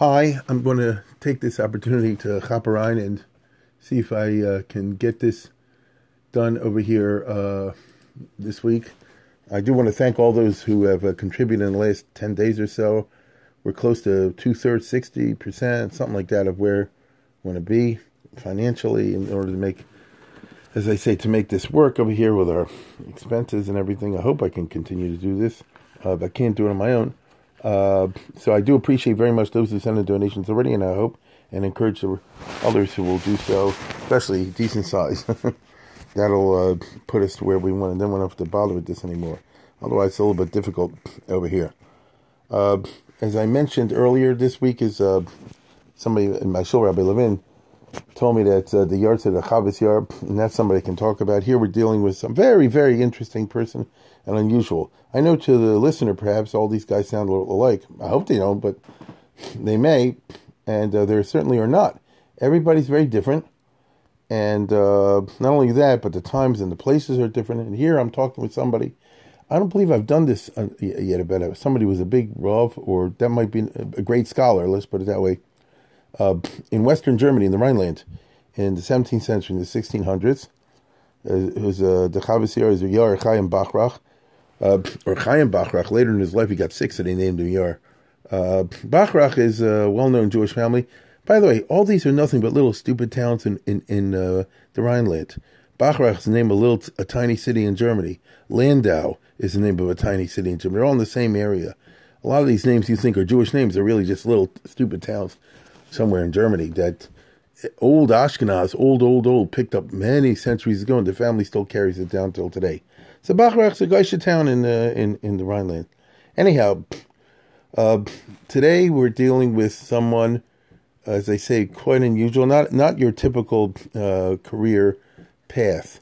Hi, I'm going to take this opportunity to hop around and see if I uh, can get this done over here uh, this week. I do want to thank all those who have uh, contributed in the last 10 days or so. We're close to two thirds, 60%, something like that, of where we want to be financially in order to make, as I say, to make this work over here with our expenses and everything. I hope I can continue to do this, uh, but I can't do it on my own. Uh, so I do appreciate very much those who sent in donations already, and I hope and encourage the others who will do so, especially decent size. That'll uh, put us to where we want, and then we don't have to bother with this anymore. Otherwise, it's a little bit difficult over here. Uh, as I mentioned earlier, this week is uh, somebody in my show, Rabbi Levin, told me that uh, the yard of the Chavis Yard, and that's somebody I can talk about. Here we're dealing with some very, very interesting person and unusual. I know to the listener, perhaps all these guys sound a little alike. I hope they don't, but they may, and uh, there certainly are not. Everybody's very different, and uh, not only that, but the times and the places are different. And here I'm talking with somebody. I don't believe I've done this uh, yet about it. Somebody was a big Rav, or that might be a great scholar. Let's put it that way. Uh, in Western Germany, in the Rhineland, in the 17th century, in the 1600s, uh, it was uh, the Chavasir is Yair Chaim Bachrach, uh, or Chaim Bachrach. Later in his life, he got sick, so they named him Yar. Uh, Bachrach is a well-known Jewish family. By the way, all these are nothing but little stupid towns in in, in uh, the Rhineland. Bachrach is the name of a little a tiny city in Germany. Landau is the name of a tiny city in Germany. They're all in the same area. A lot of these names you think are Jewish names are really just little stupid towns somewhere in Germany that old Ashkenaz, old, old, old, picked up many centuries ago, and the family still carries it down till today. So Bachrach's a Geisha town in, uh, in, in the Rhineland. Anyhow, uh, today we're dealing with someone, as I say, quite unusual. Not not your typical uh, career path.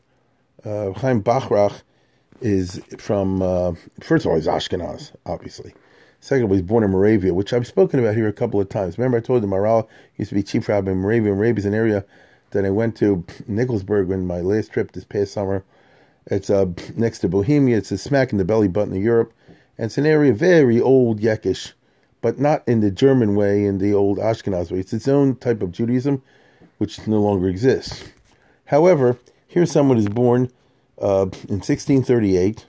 Uh, Chaim Bachrach is from uh, first of all he's Ashkenaz, obviously. Second, of all, he's born in Moravia, which I've spoken about here a couple of times. Remember, I told you Maharal used to be chief rabbi in Moravia. Moravia is an area that I went to Nikolsburg when my last trip this past summer. It's uh, next to Bohemia. It's a smack in the belly button of Europe. And it's an area very old Yekish, but not in the German way, in the old Ashkenaz way. It's its own type of Judaism, which no longer exists. However, here's someone who's born uh, in 1638,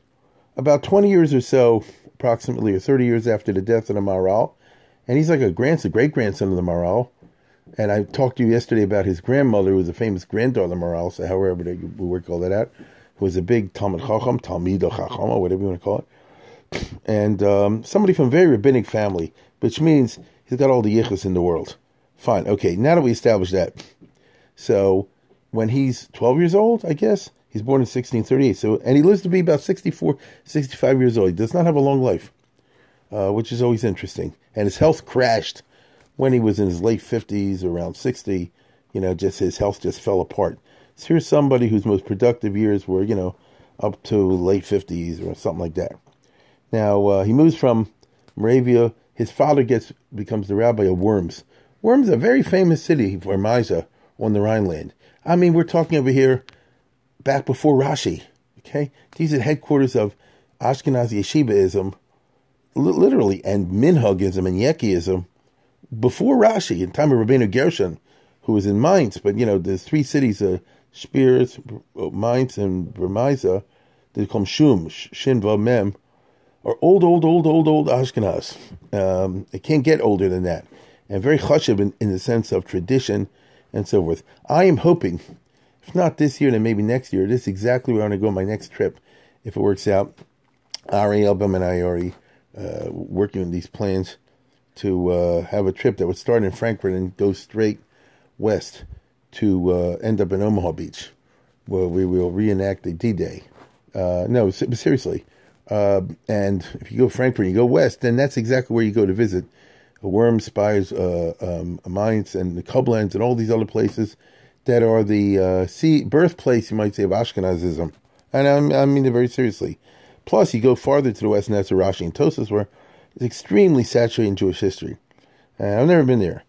about 20 years or so, approximately, or 30 years after the death of the Maharal. And he's like a grandson, great grandson of the Maharal. And I talked to you yesterday about his grandmother, who was a famous granddaughter of Maharal, so however we work all that out, who was a big Talmud Chacham, Talmid Chacham, or whatever you want to call it and um, somebody from a very rabbinic family, which means he's got all the yichus in the world. Fine, okay. Now that we established that, so when he's 12 years old, I guess he's born in 1638. So and he lives to be about 64, 65 years old. He does not have a long life, uh, which is always interesting. And his health crashed when he was in his late 50s, around 60. You know, just his health just fell apart. So here's somebody whose most productive years were, you know, up to late 50s or something like that. Now uh, he moves from Moravia. His father gets becomes the rabbi of Worms. Worms is a very famous city for Misa on the Rhineland. I mean, we're talking over here back before Rashi. Okay, these are headquarters of Ashkenazi Yeshivaism, literally, and Minhagism and Yekiism before Rashi, in time of Rabbeinu Gershon, who was in Mainz. But you know, the three cities of Spears, Mainz, and Vermaisa, they call them Shum, Shin Mem are old, old, old, old, old Ashkenaz. Um, it can't get older than that. And very chashiv in, in the sense of tradition and so forth. I am hoping, if not this year, then maybe next year, this is exactly where I'm going to go on my next trip, if it works out. Ari Elbum and I already uh, working on these plans to uh, have a trip that would start in Frankfurt and go straight west to uh, end up in Omaha Beach, where we will reenact the D-Day. Uh, no, seriously, Uh, and if you go Frankfurt, you go west, then that's exactly where you go to visit. Worms, Spires, uh, um, Mainz, and the Koblenz, and all these other places that are the uh, birthplace, you might say, of Ashkenazism. And I'm, I mean it very seriously. Plus, you go farther to the west, and that's where Rashi and Tosas, where it's extremely saturated in Jewish history. And I've never been there.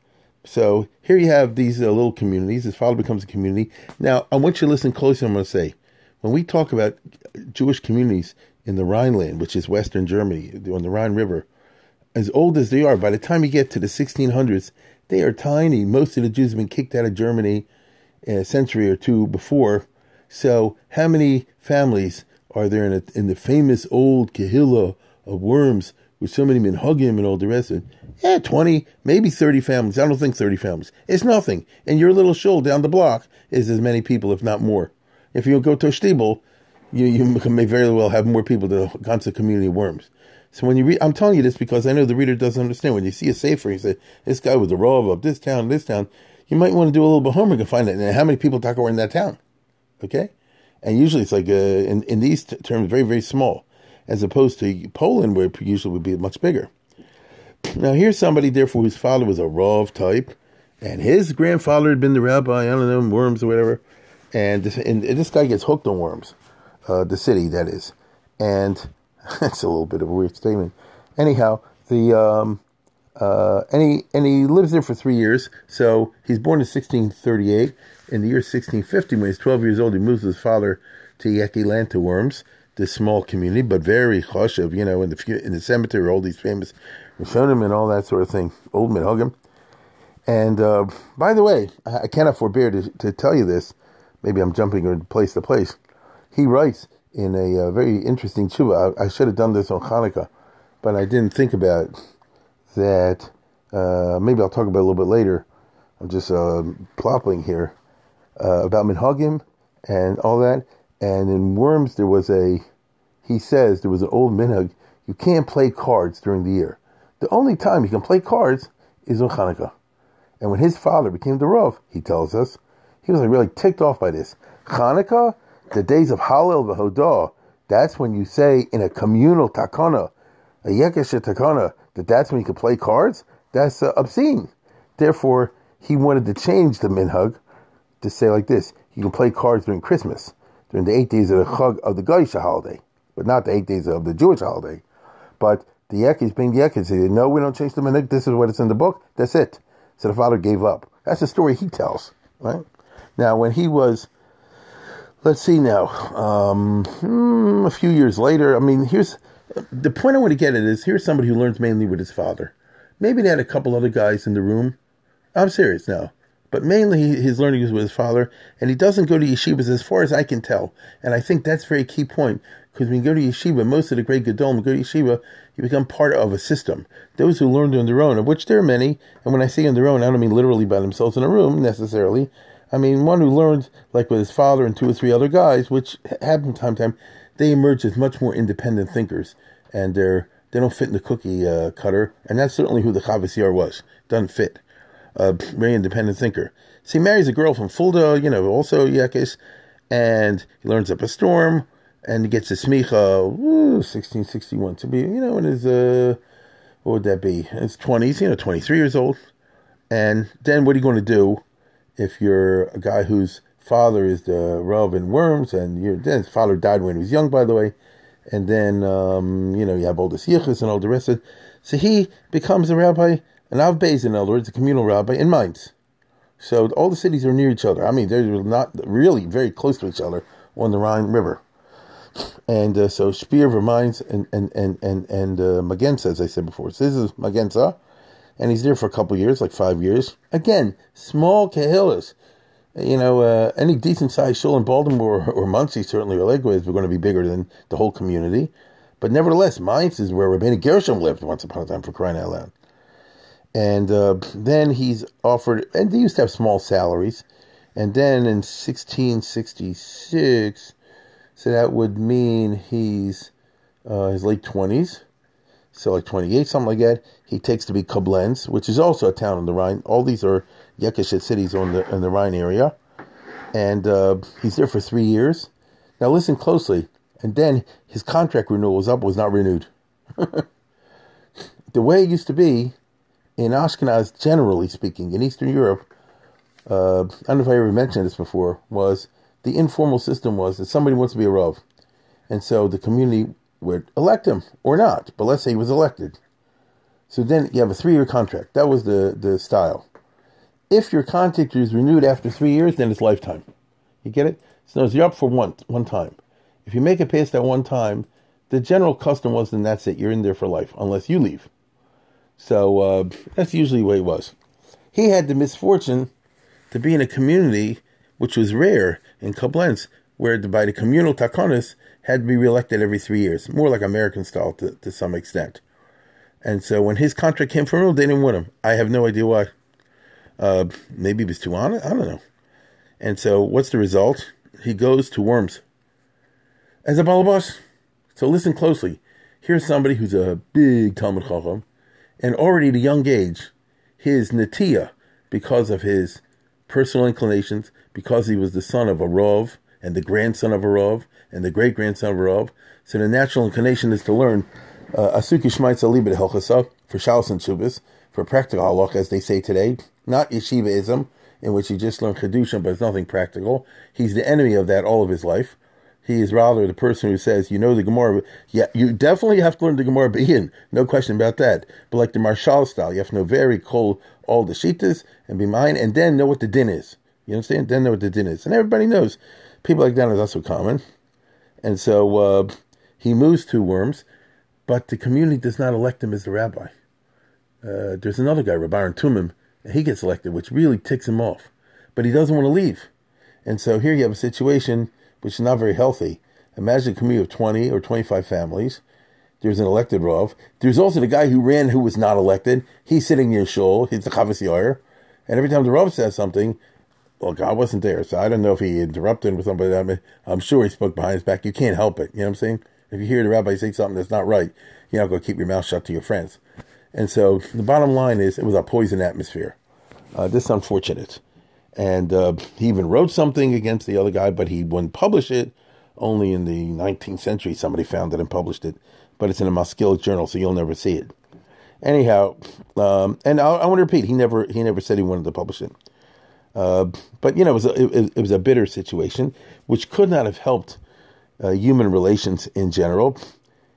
So here you have these uh, little communities. His father becomes a community. Now, I want you to listen closely. I'm going to say, when we talk about Jewish communities in the Rhineland, which is Western Germany, on the Rhine River, as old as they are, by the time you get to the 1600s, they are tiny. Most of the Jews have been kicked out of Germany a century or two before. So, how many families are there in, a, in the famous old Kehillah of Worms with so many minhagim and all the rest of it? Yeah, 20, maybe 30 families. I don't think 30 families. It's nothing. And your little shul down the block is as many people, if not more. If you go to a Stiebel, you, you may very well have more people than the community of worms. So when you read, I'm telling you this because I know the reader doesn't understand. When you see a sefer, you say, this guy was a rav of this town, this town, you might want to do a little bit of homework and find out and how many people talk are in that town. Okay? And usually it's like, uh, in, in these t- terms, very, very small, as opposed to Poland, where it usually would be much bigger. Now, here's somebody, therefore, whose father was a Rav type, and his grandfather had been the rabbi, I don't know, worms or whatever. And this, and this guy gets hooked on worms, uh, the city, that is. And that's a little bit of a weird statement. Anyhow, the um, uh, and he and he lives there for three years. So he's born in 1638. In the year 1650, when he's 12 years old, he moves with his father to Yekiland to Worms, this small community, but very choshev, you know, in the in the cemetery, all these famous Rishonim and all that sort of thing, old Minhagim. And uh, by the way, I, I cannot forbear to, to tell you this. Maybe I'm jumping from place to place. He writes in a uh, very interesting tshuva. I, I, should have done this on Hanukkah, but I didn't think about it, that. Uh, maybe I'll talk about a little bit later. I'm just uh, plopping here uh, about minhagim and all that. And in Worms, there was a. He says there was an old minhag. You can't play cards during the year. The only time you can play cards is on Hanukkah. And when his father became the Rav, he tells us, he was like really ticked off by this. Hanukkah the days of Hallel v'Hodah, that's when you say in a communal takana, a yekesh takana, that that's when you can play cards. That's uh, obscene. Therefore, he wanted to change the minhag to say like this: you can play cards during Christmas, during the eight days of the Chag of the Goyish holiday, but not the eight days of the Jewish holiday. But the Yekish being the Yekish, said, no, we don't change the minhag. This is what it's in the book. That's it. So the father gave up. That's the story he tells. Right now, when he was let's see now. Um, hmm, a few years later, I mean, here's the point I want to get at is here's somebody who learns mainly with his father. Maybe they had a couple other guys in the room. I'm serious now. But mainly his learning is with his father, and he doesn't go to yeshivas as far as I can tell. And I think that's a very key point, because when you go to yeshiva, most of the great Gedolim go to yeshiva, you become part of a system. Those who learned on their own, of which there are many, and when I say on their own, I don't mean literally by themselves in a room necessarily, I mean, one who learned, like with his father and two or three other guys, which happen time to time, they emerge as much more independent thinkers, and they're they don't fit in the cookie uh, cutter, and that's certainly who the Chavasiar was. Doesn't fit. A very independent thinker. So he marries a girl from Fulda, you know, also Yekis, and he learns up a storm, and he gets a smicha, 1661, to be, you know, in his, uh, what would that be? His 20s, you know, 23 years old. And then what are you going to do? if you're a guy whose father is the Rav in Worms, and your his father died when he was young, by the way, and then um, you know you have all the Yichus and all the rest of it. So he becomes a rabbi, an Av in other words, a communal rabbi in Mainz. So all the cities are near each other. I mean, they're not really very close to each other on the Rhine River. And uh, so Speer, Vermines, and and and and and uh, Magenza, as I said before. So this is Magenza, and he's there for a couple years, like five years. Again, small kahillas. You know, uh, any decent sized shul in Baltimore or, or Monsey, certainly, or Lakewood, were going to be bigger than the whole community. But nevertheless, Mainz is where Rabbeinu Gershom lived once upon a time, for crying out loud. And uh, then he's offered, and they used to have small salaries. And then in 1666, so that would mean he's uh, his late 20s so like 28, something like that. He takes to be Koblenz, which is also a town on the Rhine. All these are Yekishet cities on the in the Rhine area, and uh, he's there for three years. Now listen closely. and then his contract renewal was up, was not renewed. the way it used to be in Ashkenaz, generally speaking, in Eastern Europe, uh, I don't know if I ever mentioned this before, was the informal system was that somebody wants to be a Rav. And so the community would elect him or not, but let's say he was elected. So then you have a three year contract. That was the, the style. If your contract is renewed after three years, then it's lifetime. You get it? So you're up for one one time. If you make it past that one time, the general custom was then that's it. You're in there for life, unless you leave. So uh, that's usually the way it was. He had the misfortune to be in a community which was rare in Koblenz, where by the communal takonis had to be reelected every three years, more like American style to, to some extent. And so when his contract came for renewal, they didn't want him. I have no idea why. Uh, maybe he was too honest. I don't know. And so what's the result? He goes to Worms as a balabas. So listen closely. Here's somebody who's a big Talmud Chacham, and already at a young age, his natia, because of his personal inclinations, because he was the son of a Rov, and the grandson of a Rav, and the great grandson of a Rav. So the natural inclination is to learn uh, Asuki Shmaitza Libet Helchasa for Shalos and Shubis, for practical halach, as they say today, not yeshivaism, in which he just learned Kedusha, but it's nothing practical. He's the enemy of that all of his life. He is rather the person who says, you know the Gemara. Yeah, you definitely have to learn the Gemara Bein, no question about that. But like the Maharshal style, you have to know very cold all the Shitas and be mine, and then know what the din is. You understand? Then know what the din is. And everybody knows people like that are not so common. And so uh, he moves to Worms, but the community does not elect him as the rabbi. Uh, there's another guy, Rabbi Tumim, and he gets elected, which really ticks him off. But he doesn't want to leave. And so here you have a situation which is not very healthy. Imagine a community of 20 or 25 families. There's an elected Rav. There's also the guy who ran who was not elected. He's sitting in shul. He's the Chavis And every time the Rav says something, well, God wasn't there, so I don't know if he interrupted with somebody. I mean, I'm sure he spoke behind his back. You can't help it. You know what I'm saying? If you hear the rabbi say something that's not right, you're not going to keep your mouth shut to your friends. And so the bottom line is it was a poison atmosphere. Uh, this is unfortunate. And uh, he even wrote something against the other guy, but he wouldn't publish it. Only in the 19th century, somebody found it and published it. But it's in a Maskilic journal, so you'll never see it. Anyhow, um, and I, I want to repeat, he never he never said he wanted to publish it. Uh, but you know, it was, a, it, it, was a bitter situation, which could not have helped uh, human relations in general.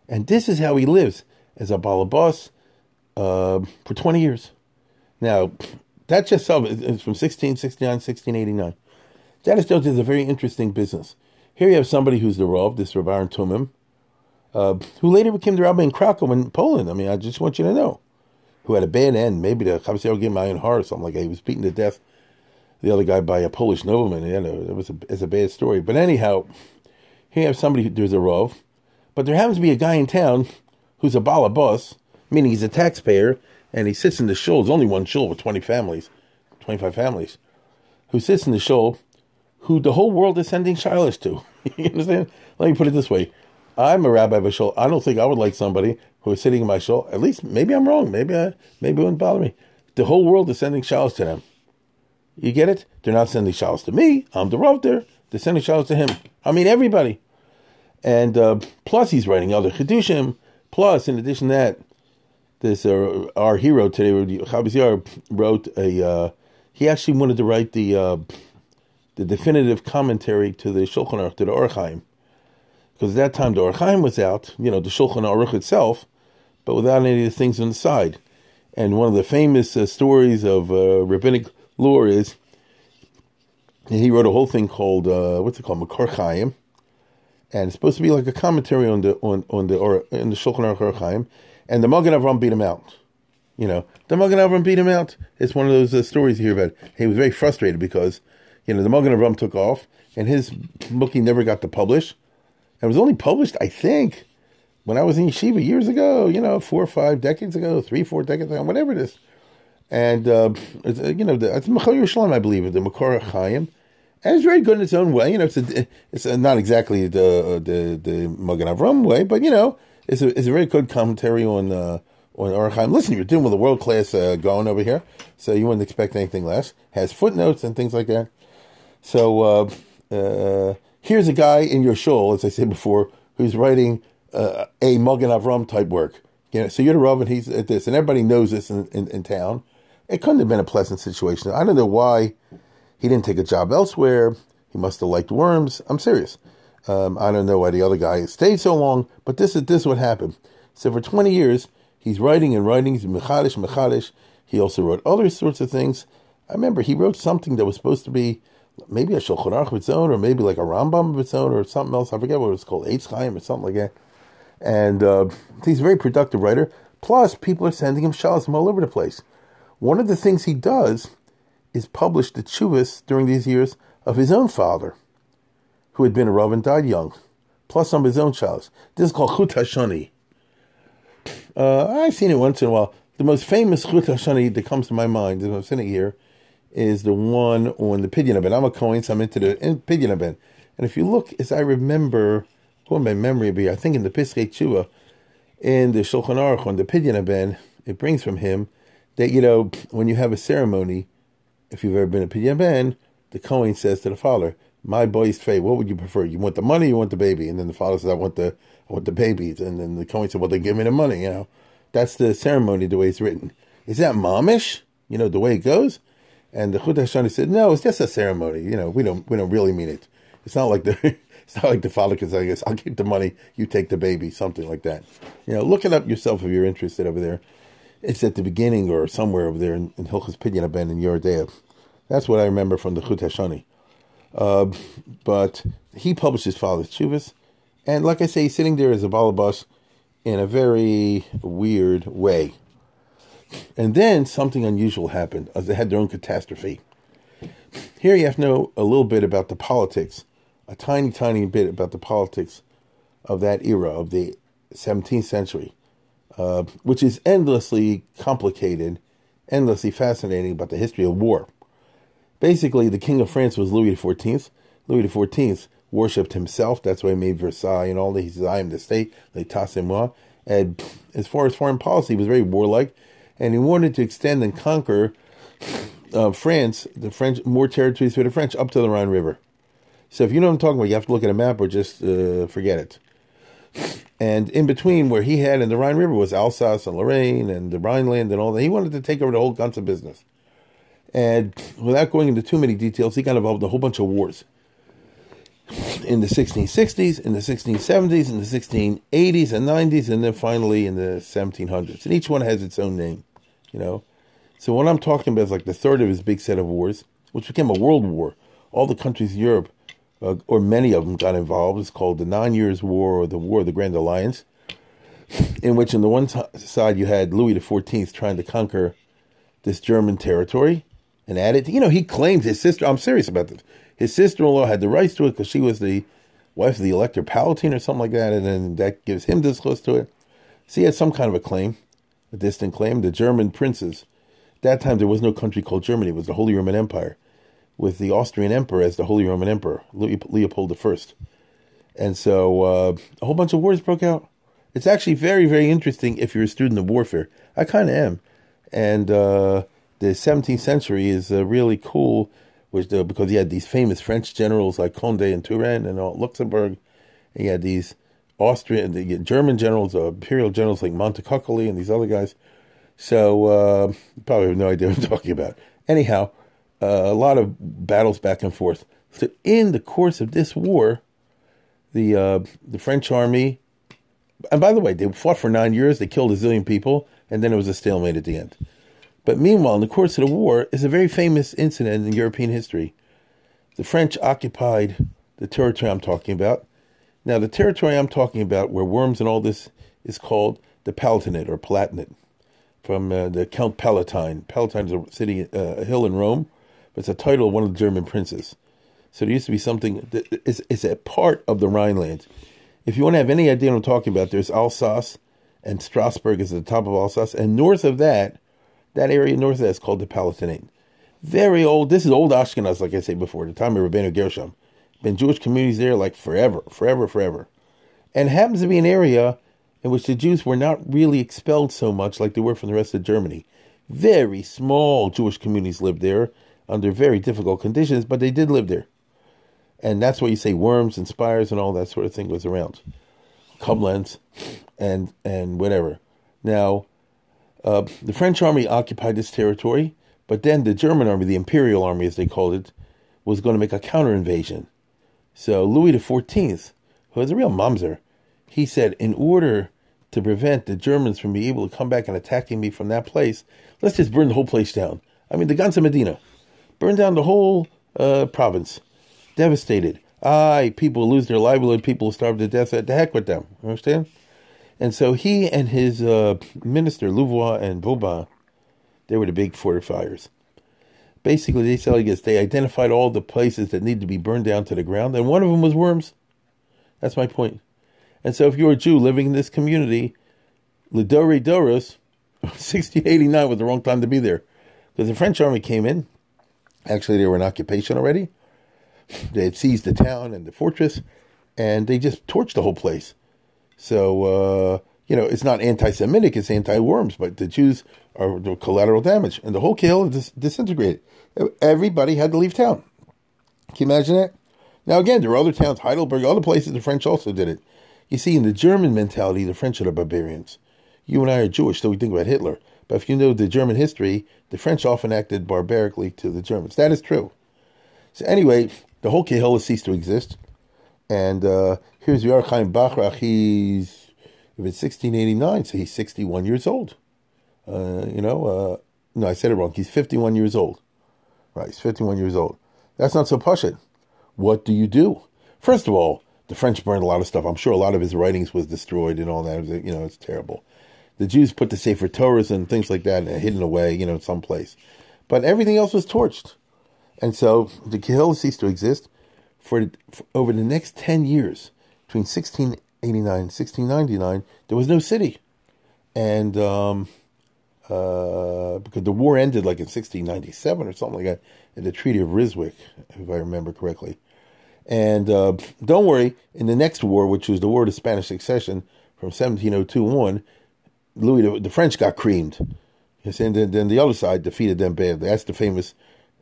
And this is how he lives as a balabas uh, for 20 years. Now, that just so it's from 1669, 1689. That is just is a very interesting business. Here you have somebody who's the Rav, this Rabbi Tumim, uh, who later became the rabbi in Krakow in Poland. I mean, I just want you to know. Who had a bad end. Maybe the Chabsero gave him ayin hara or something like that. He was beaten to death the other guy by a Polish nobleman. You know, it was a, it's a bad story. But anyhow, here you have somebody, who, there's a Rov, but there happens to be a guy in town who's a balabas, meaning he's a taxpayer, and he sits in the shul. There's only one shul with 20 families, 25 families, who sits in the shul, who the whole world is sending shilas to. you understand? Let me put it this way. I'm a rabbi of a shul. I don't think I would like somebody who is sitting in my shul. At least, maybe I'm wrong. Maybe I, maybe it wouldn't bother me. The whole world is sending shilas to them. You get it? They're not sending showers to me. I'm the Rav there. They're sending showers to him. I mean, everybody. And uh, plus, he's writing other Chedushim. Plus, in addition to that, this uh, our hero today, Chabizar, wrote a. Uh, he actually wanted to write the uh, the definitive commentary to the Shulchan Aruch, to the Orach Chaim. Because at that time, the Orach Chaim was out, you know, the Shulchan Aruch itself, but without any of the things on the side. And one of the famous uh, stories of uh, rabbinic lore is, he wrote a whole thing called uh, what's it called, Makor Chaim, and it's supposed to be like a commentary on the on on the or in the Shulchan Aruch Chaim, and the Magen Avram beat him out. You know, the Magen Avram beat him out. It's one of those uh, stories you hear about. He was very frustrated because, you know, the Magen Avram took off, and his book he never got to publish. It was only published, I think, when I was in yeshiva years ago. You know, four or five decades ago, three, four decades ago, whatever it is. And, uh, uh, you know, the, it's Mechal Yerushalayim, I believe, the Makor Chaim. And it's very good in its own way. You know, it's a, it's a, not exactly the the the Magen Avram way, but you know, it's a it's a very good commentary on uh, on Orach Listen, you're dealing with a world class uh, going over here, so you wouldn't expect anything less. Has footnotes and things like that. So uh, uh, here's a guy in your shul, as I said before, who's writing uh, a Magen Avram type work. You know, so you're the Rav and he's at this, and everybody knows this in, in, in town. It couldn't have been a pleasant situation. I don't know why he didn't take a job elsewhere. He must have liked worms. I'm serious. Um, I don't know why the other guy stayed so long, but this is this is what happened. So for 20 years, he's writing and writing. He's mechadish, mechadish. He also wrote other sorts of things. I remember he wrote something that was supposed to be maybe a Shulchan Aruch of its own, or maybe like a Rambam of its own, or something else. I forget what it was called, Eitz Chaim or something like that. And uh, he's a very productive writer. Plus, people are sending him shalos from all over the place. One of the things he does is publish the chuvas during these years of his own father, who had been a rav and died young, plus some of his own shalos. This is called Chut Hashani. Uh, I've seen it once in a while. The most famous Chut Hashani that comes to my mind, as I'm sitting here, is the one on the Pidyon Ben. I'm a Kohen, so I'm into the Pidyon Ben. And if you look, as I remember, going by memory, be I think in the Pischei Tshuva, in the Shulchan Aruch on the Pidyon Ben, it brings from him that you know when you have a ceremony, if you've ever been a Pidyon Ben, the Kohen says to the father, "My boy's fate. What would you prefer? You want the money? you want the baby?" And then the father says, "I want the I want the babies." And then the Kohen said, "Well, then give me the money." You know, that's the ceremony the way it's written. Is that momish? You know the way it goes. And the Chut Hashani said, "No, it's just a ceremony. You know, we don't we don't really mean it. It's not like the it's not like the father can say, I guess I'll keep the money, you take the baby, something like that. You know, look it up yourself if you're interested over there. It's at the beginning or somewhere over there in, in Hilchas Pidyon Ben in Yoreh Deah. That's what I remember from the Chut Hashani. Uh, but he published his father's chuvas, and like I say, he's sitting there as a balabas in a very weird way. And then something unusual happened as they had their own catastrophe. Here you have to know a little bit about the politics, a tiny, tiny bit about the politics of that era of the 17th century, uh, which is endlessly complicated, endlessly fascinating about the history of war. Basically, the King of France was Louis XIV. Louis XIV worshipped himself. That's why he made Versailles and all that. He says, I am the state, l'état c'est moi. And as far as foreign policy, he was very warlike and he wanted to extend and conquer uh, France, the French, more territories for the French up to the Rhine River. So if you know what I'm talking about, you have to look at a map or just uh, forget it. And in between where he had and the Rhine River was Alsace and Lorraine and the Rhineland and all that. He wanted to take over the whole guns of business. And without going into too many details, he got involved in a whole bunch of wars. In the 1660s, in the 1670s, in the 1680s and 90s, and then finally in the 1700s. And each one has its own name, you know. So what I'm talking about is like the third of his big set of wars, which became a world war. All the countries in Europe, uh, or many of them, got involved. It's called the Nine Years' War or the War of the Grand Alliance, in which on the one t- side you had Louis XIV trying to conquer this German territory and added. You know, he claimed his sister. I'm serious about this. His sister-in-law had the rights to it because she was the wife of the Elector Palatine or something like that, and then that gives him this close to it. So he had some kind of a claim, a distant claim. The German princes At that time there was no country called Germany. It was the Holy Roman Empire, with the Austrian Emperor as the Holy Roman Emperor, Leopold I. And so uh, a whole bunch of wars broke out. It's actually very, very interesting if you're a student of warfare. I kind of am. And uh, the 17th century is uh, really cool which, uh, because you had these famous French generals like Conde and Turenne and Luxembourg. And you had these Austrian, the German generals, uh, imperial generals like Montecuccoli and these other guys so uh, probably have no idea what I'm talking about. Anyhow, uh, a lot of battles back and forth. So in the course of this war, the uh, the French army, and by the way, they fought for nine years. They killed a zillion people, and then it was a stalemate at the end. But meanwhile, in the course of the war, is a very famous incident in European history. The French occupied the territory I'm talking about. Now, the territory I'm talking about, where Worms and all this is called the Palatinate or Palatinate from uh, the Count Palatine. Palatine is a city, uh, a hill in Rome, but it's a title of one of the German princes. So there used to be something that is it's a part of the Rhineland. If you want to have any idea what I'm talking about, there's Alsace and Strasbourg is at the top of Alsace, and north of that, that area north of that is called the Palatinate. Very old. This is old Ashkenaz, like I said before, the time of Rabbeinu Gershom. Been Jewish communities there like forever, forever, forever, and happens to be an area in which the Jews were not really expelled so much like they were from the rest of Germany. Very small Jewish communities lived there under very difficult conditions, but they did live there. And that's why you say worms and spires and all that sort of thing was around. Koblenz, and and whatever. Now, uh, the French army occupied this territory, but then the German army, the Imperial Army as they called it, was going to make a counter invasion. So Louis XIV, who was a real mumser, he said, in order to prevent the Germans from being able to come back and attacking me from that place, let's just burn the whole place down. I mean, the Ganze Medina, burn down the whole uh, province, devastated. Aye, people lose their livelihood, people starve to death. At the heck with them. You understand? And so he and his uh, minister, Louvois and Vauban, they were the big fortifiers. Basically, they I guess, they identified all the places that need to be burned down to the ground, and one of them was Worms. That's my point. And so if you're a Jew living in this community, Lidore Doros, 1689 was the wrong time to be there. Because the French army came in. Actually, they were in occupation already. They had seized the town and the fortress, and they just torched the whole place. So, uh, you know, it's not anti Semitic, it's anti worms, but the Jews are the collateral damage. And the whole kill dis- disintegrated. Everybody had to leave town. Can you imagine that? Now, again, there are other towns, Heidelberg, other places, the French also did it. You see, in the German mentality, the French are the barbarians. You and I are Jewish, so we think about Hitler. But if you know the German history, the French often acted barbarically to the Germans. That is true. So anyway, the whole Kehillah ceased to exist. And uh, here's Yair Chaim Bachrach. He's, if it's 1689, so he's 61 years old. Uh, you know, uh, no, I said it wrong. He's 51 years old. Right, he's 51 years old. That's not so pushing. What do you do? First of all, the French burned a lot of stuff. I'm sure a lot of his writings was destroyed and all that. you know, it's terrible. The Jews put the Sefer Torahs and things like that and hidden away, you know, someplace. But everything else was torched. And so the Kehillah ceased to exist for, for, over the next 10 years, between 1689 and 1699, there was no city. And um, uh, because the war ended like in 1697 or something like that, in the Treaty of Ryswick, if I remember correctly. And uh, don't worry, in the next war, which was the War of the Spanish Succession from 1702 on, Louis the, the French got creamed. And then, then the other side defeated them badly. That's the famous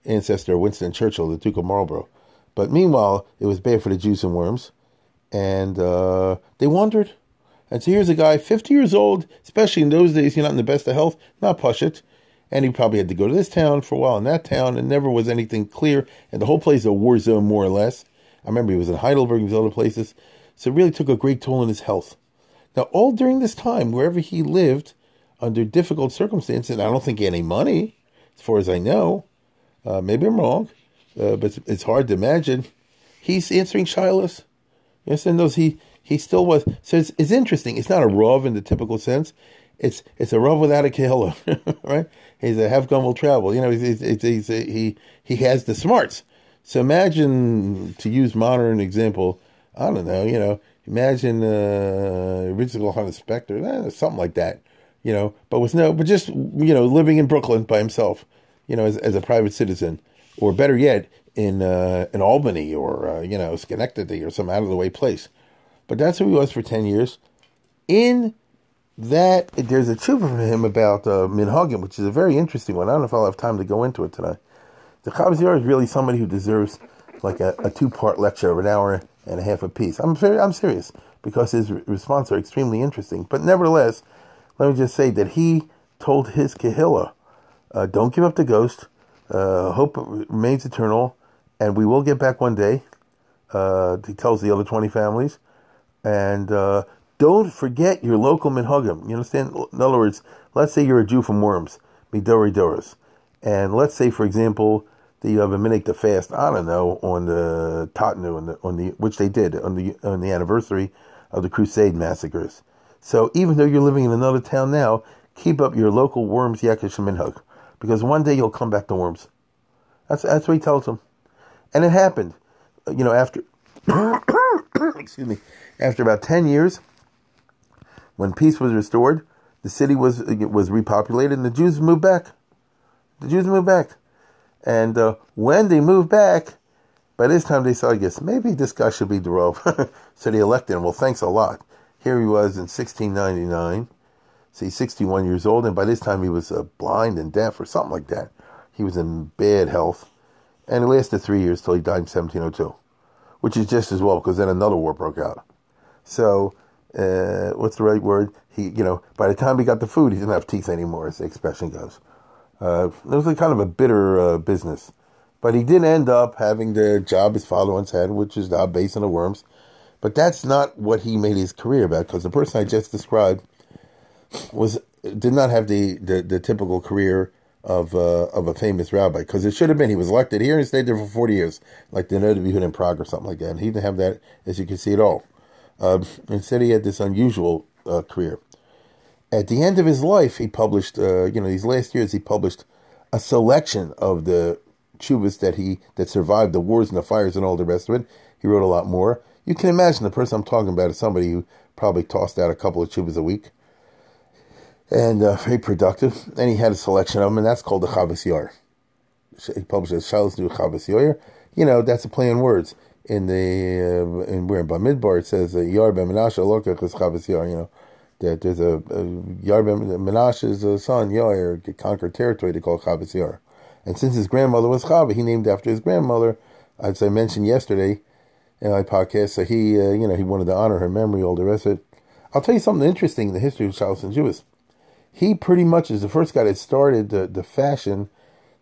ancestor of Winston Churchill, the Duke of Marlborough. But meanwhile, it was bad for the Jews and worms, and uh, they wandered. And so here's a guy, 50 years old, especially in those days, you're not in the best of health, not push it. And he probably had to go to this town for a while in that town, and never was anything clear. And the whole place a war zone, more or less. I remember he was in Heidelberg, he was other places. So it really took a great toll on his health. Now, all during this time, wherever he lived, under difficult circumstances, and I don't think he had any money, as far as I know. Uh, maybe I'm wrong, uh, but it's hard to imagine. He's answering shilas. Yes, and those he he still was. So it's, it's interesting. It's not a rov in the typical sense. It's it's a rov without a kehillah, right? He's a have gun will travel. You know, he's, he's, he's, he he has the smarts. So imagine to use modern example. I don't know. You know, imagine uh, Rizal Hunter Specter, eh, something like that. You know, but with no, but just you know, living in Brooklyn by himself. You know, as as a private citizen, or better yet, in uh, in Albany or uh, you know Schenectady or some out of the way place. But that's who he was for ten years. In that, there's a tshuva from him about uh, minhagim, which is a very interesting one. I don't know if I'll have time to go into it tonight. The Chavziar is really somebody who deserves like a, a two part lecture of an hour and a half a piece. I'm very, I'm serious because his re- responses are extremely interesting. But nevertheless, let me just say that he told his Kehillah, uh, don't give up the ghost. Uh, hope remains eternal, and we will get back one day. Uh, he tells the other 20 families. And uh, don't forget your local minhagim. You understand? In other words, let's say you're a Jew from Worms, Midori Doris. And let's say, for example, that you have a minute to fast. I don't know on the Totnu, on the on the which they did on the on the anniversary of the Crusade massacres. So even though you're living in another town now, keep up your local Worms Yakish Minhag, because one day you'll come back to Worms. That's that's what he tells them, and it happened. You know, after excuse me, after about ten years, when peace was restored, the city was was repopulated, and the Jews moved back. The Jews moved back. And uh, when they moved back, by this time they saw, I guess, maybe this guy should be Derov. so they elected him. Well, thanks a lot. Here he was in 1699. So he's 61 years old, and by this time he was uh, blind and deaf or something like that. He was in bad health. And it lasted three years till he died in 1702, which is just as well because then another war broke out. So uh, what's the right word? He, you know, by the time he got the food, he didn't have teeth anymore, as the expression goes. Uh, it was a kind of a bitter uh, business. But he did end up having the job his father once had, which is now based on the worms. But that's not what he made his career about, because the person I just described was did not have the, the, the typical career of uh, of a famous rabbi, because it should have been he was elected here and stayed there for forty years, like the B'Yehuda in Prague or something like that. And he didn't have that, as you can see at all. Uh, instead, he had this unusual uh, career. At the end of his life, he published, uh, you know, these last years, he published a selection of the chuvas that he that survived the wars and the fires and all the rest of it. He wrote a lot more. You can imagine the person I'm talking about is somebody who probably tossed out a couple of chuvas a week, and uh, very productive. And he had a selection of them, and that's called the Chavas Yor. He published a Shalos Chavas Yor. You know, that's a play on words. In the uh, in where in Bamidbar it says Yar Ben Menashe Lokach is Chavas Yor. You know that there's a, a Yar Ben Menashe's son Yair conquered territory to call Chavas Yor. And since his grandmother was Chava, he named after his grandmother, as I mentioned yesterday in my podcast. So he, uh, you know, he wanted to honor her memory, all the rest of it. I'll tell you something interesting in the history of Charles and Jewish. He pretty much is the first guy that started the, the fashion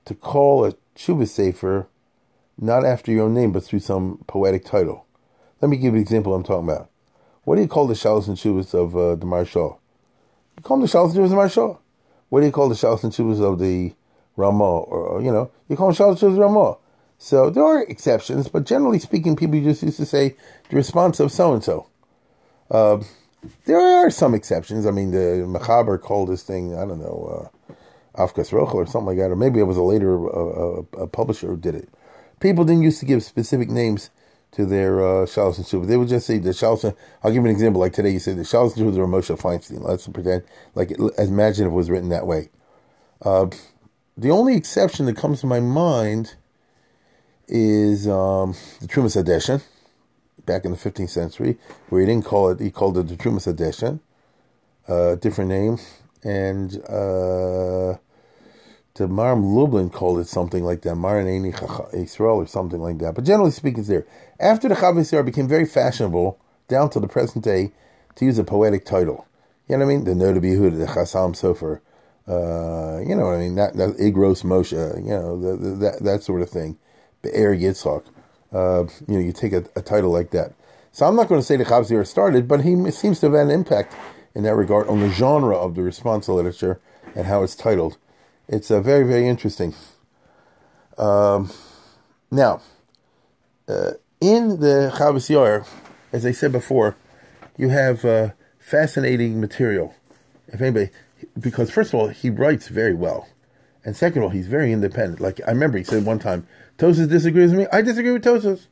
to call a Chuba Sefer not after your own name, but through some poetic title. Let me give you an example I'm talking about. What do you call the Shalos and Chubas of uh, the Maharshal? You call them the Shalos and Chubas of the Maharshal. What do you call the Shalos and Chubas of the Ramah, or you know, you call them Shalos and Ramah. So there are exceptions, but generally speaking, people just used to say the response of so and so. There are some exceptions. I mean, the Mechaber called this thing, I don't know, uh, Avkas Rochel or something like that, or maybe it was a later uh, a publisher who did it. People didn't used to give specific names to their uh, Shalos and Shuvah. They would just say the Shalos. I'll give you an example. Like today, you say the Shalos and Shuvah were Moshe Feinstein. Let's pretend, like, imagine if it was written that way. Uh, the only exception that comes to my mind is um, the Trumas Adeshan, back in the 15th century, where he didn't call it, he called it the Trumas Hadeshen, a uh, different name. And uh, the Maharam Lublin called it something like that, Maran Eini Israel or something like that. But generally speaking, it's there. After the Chavis became very fashionable, down to the present day, to use a poetic title. You know what I mean? The Noda B'Yehuda, the Chasam Sofer, uh, you know what I mean? That, that Igros Moshe, you know, the, the, that, that sort of thing. Be'er Yitzhak. Uh, you know, you take a, a, title like that. So I'm not going to say the Chavzir started, but he seems to have had an impact in that regard on the genre of the response literature and how it's titled. It's uh, very, very interesting. Um, now, uh, in the Chavos as I said before, you have uh, fascinating material. If anybody, because first of all, he writes very well, and second of all, he's very independent. Like I remember, he said one time, "Tosus disagrees with me. I disagree with Tosus."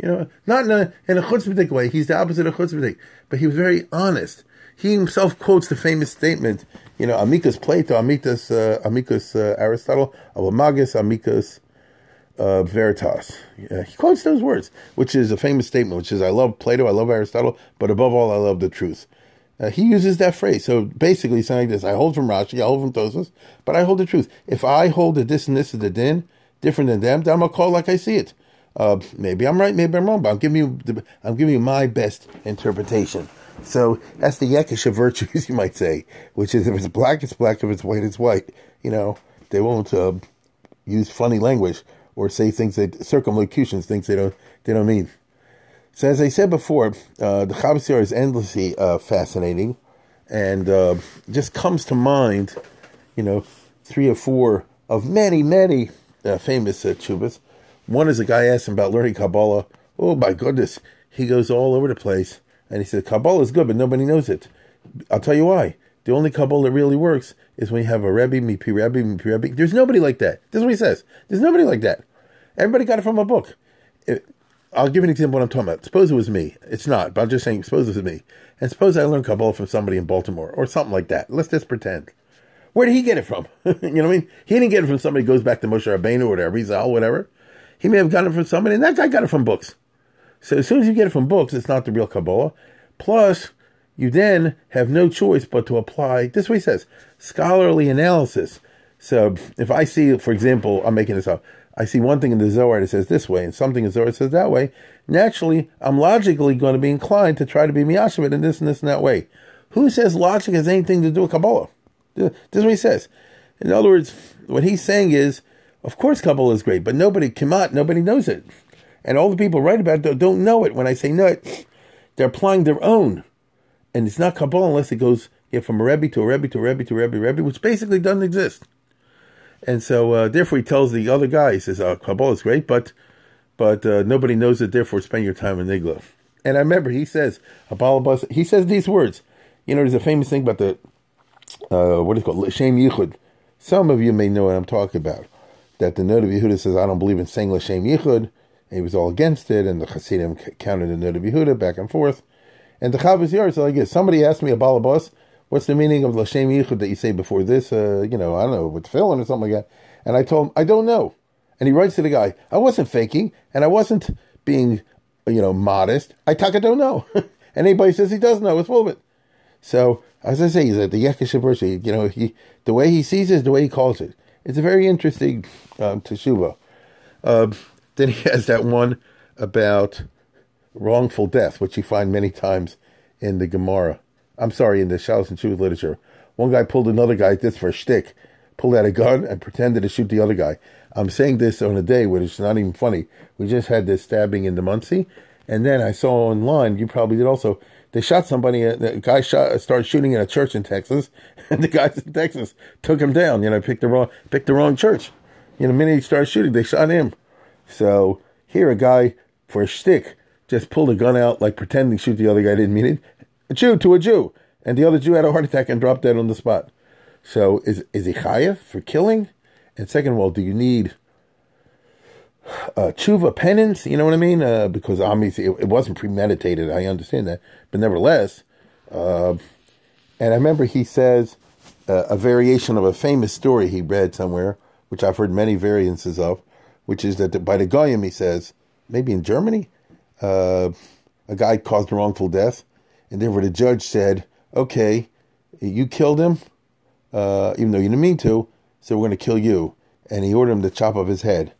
You know, not in a in a chutzpahdik way. He's the opposite of chutzpahdik, but he was very honest. He himself quotes the famous statement, you know, Amicus Plato, Amicus uh, Amicus uh, Aristotle, Magus, Amicus uh, Veritas. he quotes those words, which is a famous statement, which is, "I love Plato, I love Aristotle, but above all, I love the truth." Uh, he uses that phrase. So basically, saying like this: I hold from Rashi, I hold from Tosfos, but I hold the truth. If I hold that this and this is the din, different than them, then I'm gonna call like I see it. Uh, maybe I'm right, maybe I'm wrong, but I'm giving you the, I'm giving you my best interpretation. So that's the Yekish of virtues, you might say, which is if it's black, it's black. If it's white, it's white. You know, they won't uh, use funny language or say things that circumlocutions, things they don't they don't mean. So as I said before, uh, the Chavos is endlessly uh, fascinating, and uh, just comes to mind, you know, three or four of many, many uh, famous uh. One is a guy him about learning Kabbalah. Oh my goodness, he goes all over the place, and he said Kabbalah is good, but nobody knows it. I'll tell you why. The only Kabbalah that really works is when you have a Rebbe, Mipi Rebbe, Mipi Rebbe. There's nobody like that. This is what he says. There's nobody like that. Everybody got it from a book. It, I'll give you an example of what I'm talking about. Suppose it was me. It's not, but I'm just saying, suppose it was me. And suppose I learned Kabbalah from somebody in Baltimore or something like that. Let's just pretend. Where did he get it from? you know what I mean? He didn't get it from somebody who goes back to Moshe Rabbeinu or whatever, Rizal, whatever. He may have gotten it from somebody, and that guy got it from books. So as soon as you get it from books, it's not the real Kabbalah. Plus, you then have no choice but to apply, this is what he says, scholarly analysis. So if I see, for example, I'm making this up, I see one thing in the Zohar that says this way, and something in the Zohar that says that way, naturally, I'm logically going to be inclined to try to be miyashavit in this and this and that way. Who says logic has anything to do with Kabbalah? This is what he says. In other words, what he's saying is, of course, Kabbalah is great, but nobody, Kamat, nobody knows it. And all the people write about it don't know it. When I say no, it, they're applying their own. And it's not Kabbalah unless it goes yeah, from a Rebbe to a Rebbe to a Rebbe to a Rebbe, Rebbe, which basically doesn't exist. And so, uh, therefore, he tells the other guy, he says, oh, Kabbalah is great, but but uh, nobody knows it, therefore, spend your time in Nigla. And I remember he says, Abalabas, he says these words. You know, there's a famous thing about the, uh, what is it called, Shem Yichud. Some of you may know what I'm talking about. That the Noda Yehuda says, I don't believe in saying L'Shem Yichud. And he was all against it, and the Hasidim counted the Noda Yehuda back and forth. And the Chavos Yair is like this. Somebody asked me, Abalabas, what's the meaning of L'Shem Yichud that you say before this, uh, you know, I don't know, with tefillin or something like that. And I told him, I don't know. And he writes to the guy, I wasn't faking, and I wasn't being, you know, modest. I talk, taka don't know. and anybody says he does know, it's full of it. So, as I say, he's at the Yekisha you know, he, the way he sees it the way he calls it. It's a very interesting um, teshuva. Uh, then he has that one about wrongful death, which you find many times in the Gemara. I'm sorry, in the Shalos and Shuvah literature. One guy pulled another guy this for a shtick, pulled out a gun and pretended to shoot the other guy. I'm saying this on a day where it's not even funny. We just had this stabbing in the Monsey, and then I saw online, you probably did also, they shot somebody, uh, the guy shot, started shooting in a church in Texas, and the guys in Texas took him down, you know, picked the wrong, picked the wrong church. You know, the minute he started shooting, they shot him. So here a guy, for a shtick, just pulled a gun out, like pretending to shoot the other guy, didn't mean it. A Jew to a Jew. And the other Jew had a heart attack and dropped dead on the spot. So is is he chayiv for killing? And second of all, do you need uh, tshuva penance? You know what I mean? Uh, because obviously it, it, wasn't premeditated. I understand that, but nevertheless, uh, and I remember he says uh, a variation of a famous story he read somewhere, which I've heard many variances of, which is that by the Goyim he says maybe in Germany, uh, a guy caused a wrongful death, and therefore the judge said, "Okay, you killed him." uh, even though you didn't mean to, so we're going to kill you. And he ordered him to chop off his head.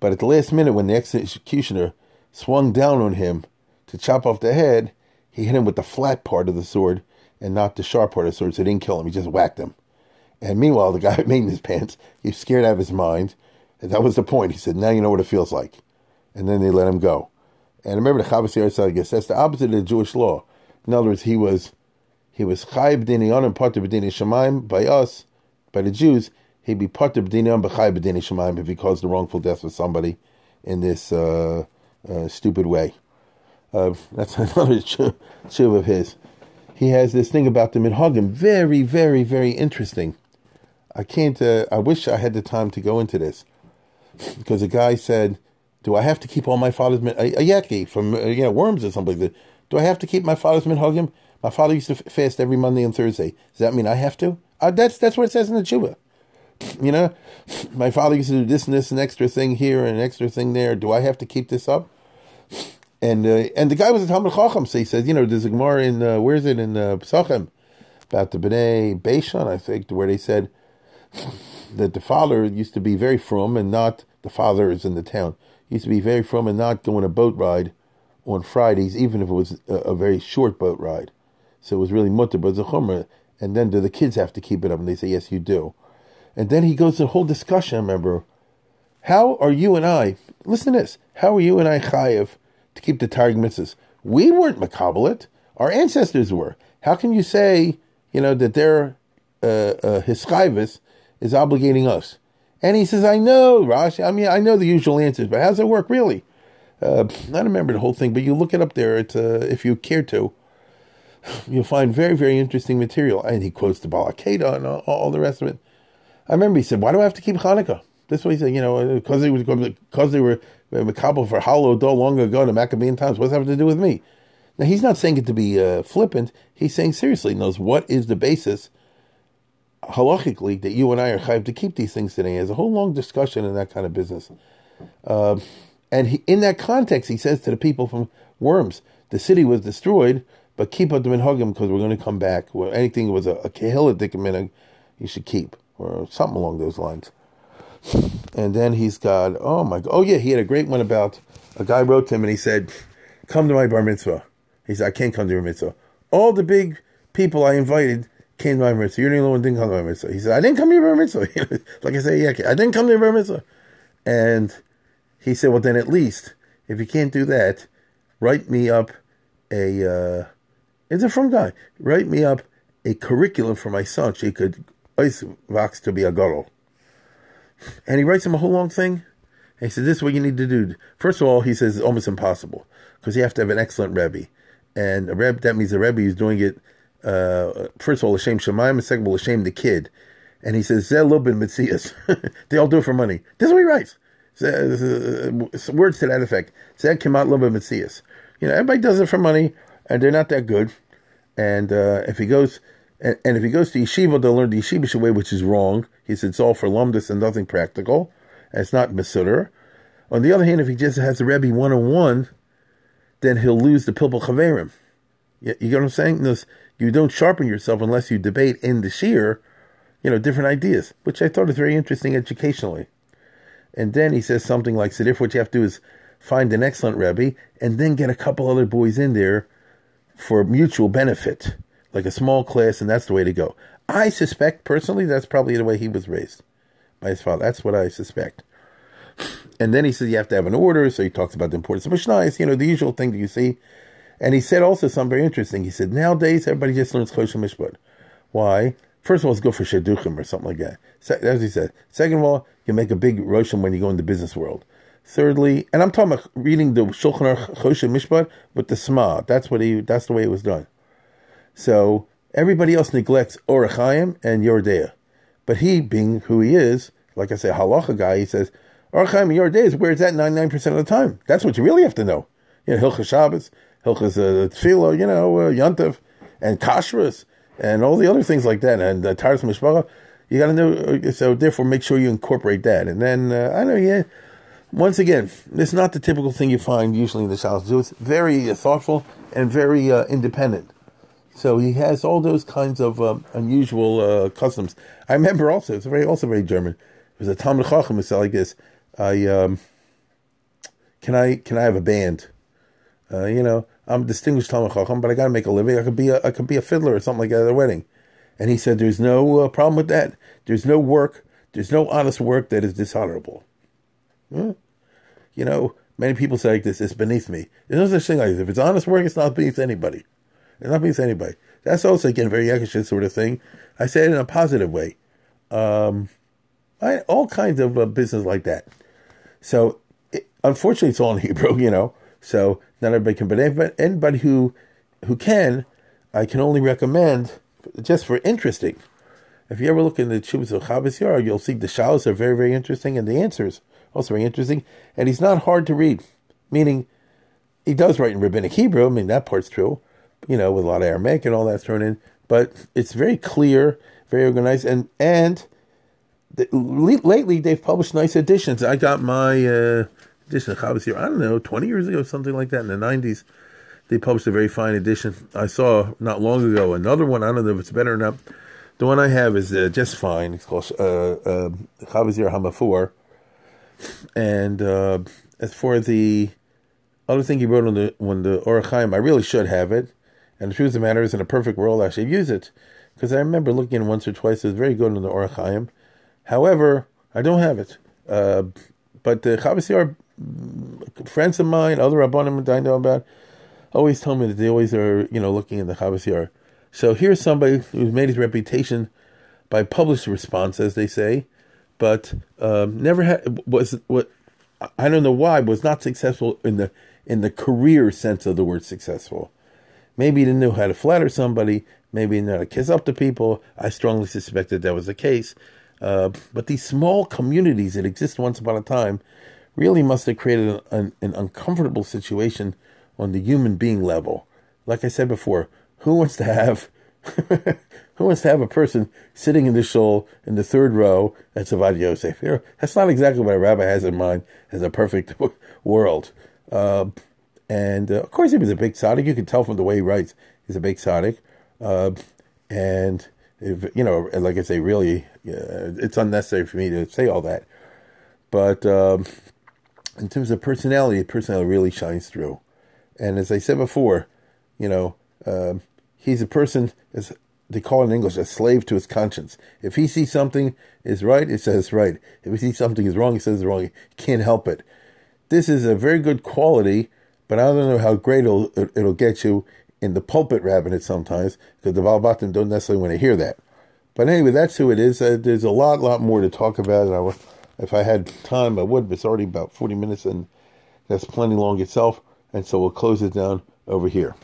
But at the last minute, when the executioner swung down on him to chop off the head, he hit him with the flat part of the sword and not the sharp part of the sword, so it didn't kill him. He just whacked him. And meanwhile, the guy made his pants, he was scared out of his mind. And that was the point. He said, now you know what it feels like. And then they let him go. And remember, the Chavos Yair that's the opposite of the Jewish law. In other words, he was he was chayv b'dini onim potter b'dini shemaim by us, by the Jews. He'd be potter b'dini on b'chayv b'dini shemaim if he caused the wrongful death of somebody in this uh, uh, stupid way. Uh, that's another shiv of his. He has this thing about the minhagim, very, very, very interesting. I can't. Uh, I wish I had the time to go into this because a guy said, "Do I have to keep all my father's min- a, a yaki from uh, you know worms or something like that? Do I have to keep my father's minhagim?" My father used to fast every Monday and Thursday. Does that mean I have to? Uh, that's that's what it says in the Chuba. You know, my father used to do this and this, an extra thing here and an extra thing there. Do I have to keep this up? And uh, and the guy was a Talmud Chacham, so he says, you know, there's a Gemara in uh, where is it in uh, Pesachim about the Bnei Beishan, I think, where they said that the father used to be very from and not the father is in the town. He used to be very from and not going a boat ride on Fridays, even if it was a, a very short boat ride. So it was really mutter, but it's chumrah. And then do the kids have to keep it up? And they say, yes, you do. And then he goes to a whole discussion, I remember. How are you and I, listen to this, how are you and I chayiv to keep the Taryag mitzvahs? We weren't makabelit. Our ancestors were. How can you say, you know, that their uh, uh, is obligating us? And he says, I know, Rashi. I mean, I know the usual answers, but how does it work really? Uh, I don't remember the whole thing, but you look it up there. It's, uh, if you care to you'll find very, very interesting material. And he quotes the Baal HaAkeidah and all, all, the rest of it. I remember he said, Why do I have to keep Hanukkah? This way he said, you know, because they, were because they were Makabal for Dough long ago in the Maccabean times. What's that to do with me? Now, he's not saying it to be uh, flippant. He's saying seriously, knows what is the basis halachically that you and I are chayv to keep these things today. There's a whole long discussion in that kind of business. Uh, and he, in that context, he says to the people from Worms, the city was destroyed but keep up the minhagim because we're going to come back. Or anything was a, a kahila minhag, you should keep, or something along those lines. and then he's got oh my oh yeah, he had a great one about a guy wrote to him and he said, "Come to my bar mitzvah." He said, "I can't come to your mitzvah." All the big people I invited came to my mitzvah. You're the only one didn't come to my mitzvah. He said, "I didn't come to your bar mitzvah." like I say, yeah, I didn't come to your bar mitzvah. And he said, "Well, then at least if you can't do that, write me up a." Uh, it's a from guy. Write me up a curriculum for my son. She could ice vox to be a girl. And he writes him a whole long thing. And he said, This is what you need to do. First of all, he says it's almost impossible because you have to have an excellent Rebbe. And a Rebbe, that means the Rebbe is doing it, uh, first of all, Hashem Shemaim, and second of all, Hashem the kid. And he says, Zeh Lubin Mitzias. they all do it for money. This is what he writes. Uh, words to that effect. Zeh Kemat Lubin Mitzias. You know, everybody does it for money, and they're not that good. And uh, if he goes, and, and, if he goes to yeshiva, they'll learn the yeshivish way, which is wrong. He said it's all for lumdus and nothing practical. And it's not mesuder. On the other hand, if he just has the Rebbe one on one, then he'll lose the pilpul chaverim. You, you get what I'm saying? Those, you don't sharpen yourself unless you debate in the shir, you know, different ideas, which I thought was very interesting educationally. And then he says something like, so therefore what you have to do is find an excellent Rebbe and then get a couple other boys in there for mutual benefit, like a small class, and that's the way to go. I suspect, personally, that's probably the way he was raised by his father. That's what I suspect. And then he says you have to have an order, so he talks about the importance of Mishnah, you know, the usual thing that you see. And he said also something very interesting. He said, nowadays, everybody just learns Choshen Mishpat. Why? First of all, it's good for Shidduchim or something like that. As he said. Second of all, you make a big Roshem when you go in the business world. Thirdly, and I'm talking about reading the Shulchan Aruch Mishpat with the Sma. That's what he. That's the way it was done. So everybody else neglects Orach Chaim and Yoreh Deah, but he, being who he is, like I say, halacha guy, he says Orach Chaim and Yoreh Deah is where it's at 99 percent of the time. That's what you really have to know. You know, Hilchas Shabbos, Hilchas uh, Tefillah, you know, uh, and Kashrus, and all the other things like that, and uh, Taharas Mishpacha. You got to know. Uh, so therefore, make sure you incorporate that. And then uh, I know, yeah once again, it's not the typical thing you find usually in the South. So it's very uh, thoughtful and very uh, independent. So he has all those kinds of um, unusual uh, customs. I remember also, it's very also very German. It was a Talmud Chacham said like this: "I um, can I can I have a band? Uh, you know, I'm a distinguished Talmud Chacham, but I got to make a living. I could be a I could be a fiddler or something like that at a wedding." And he said, "There's no uh, problem with that. There's no work. There's no honest work that is dishonorable." Hmm? you know, many people say like this, it's beneath me. There's no such thing like this. If it's honest work, it's not beneath anybody. It's not beneath anybody. That's also, again, very Yekish sort of thing. I say it in a positive way. Um, I, all kinds of uh, business like that. So, it, unfortunately, it's all in Hebrew, you know. So, not everybody can, but anybody, who, who can, I can only recommend, just for interesting. If you ever look in the Chubas of Chavos Yair, you'll see the shalos are very, very interesting, and the answers also very interesting. And he's not hard to read, meaning he does write in rabbinic Hebrew. I mean, that part's true, you know, with a lot of Aramaic and all that thrown in. But it's very clear, very organized, and and the, lately they've published nice editions. I got my uh, edition of here. I don't know, twenty years ago, something like that, in the nineties. They published a very fine edition. I saw not long ago another one. I don't know if it's better or not. The one I have is uh, just fine. It's called uh, uh, Chavos Hamafur and uh, as for the other thing he wrote on the when the Orach Chaim, I really should have it. And the truth of the matter is, in a perfect world, I should use it because I remember looking at once or twice. It was very good on the Orach Chaim. However, I don't have it. Uh, but the Chavos friends of mine, other rabbanim that I know about, always tell me that they always are, you know, looking at the Chavos So here's somebody who's made his reputation by published response, as they say, but um, never had was what I don't know why was not successful in the in the career sense of the word successful. Maybe he didn't know how to flatter somebody. Maybe he didn't know how to kiss up to people. I strongly suspect that that was the case. Uh, but these small communities that exist once upon a time really must have created an, an, an uncomfortable situation on the human being level. Like I said before, who wants to have Who wants to have a person sitting in the shul in the third row at Savad Yosef? You know, that's not exactly what a rabbi has in mind as a perfect world. Uh, and uh, of course, he was a big tzaddik. You can tell from the way he writes, he's a big tzaddik. Uh, and if, you know, like I say, really, it's unnecessary for me to say all that. but um, in terms of personality, personality really shines through. And as I said before, you know, um, he's a person, as they call it in English, a slave to his conscience. If he sees something is right, it says right. If he sees something is wrong, he says it's wrong. He can't help it. This is a very good quality, but I don't know how great it'll, it'll get you in the pulpit rabbinate sometimes, because the Baal Batim don't necessarily want to hear that. But anyway, that's who it is. Uh, there's a lot, lot more to talk about, and I, if I had time, I would. But it's already about 40 minutes, and that's plenty long itself. And so we'll close it down over here.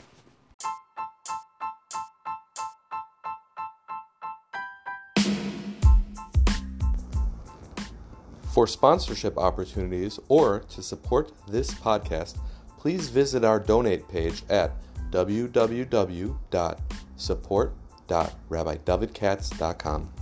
For sponsorship opportunities or to support this podcast, please visit our donate page at www.support.rabbidavidkatz.com.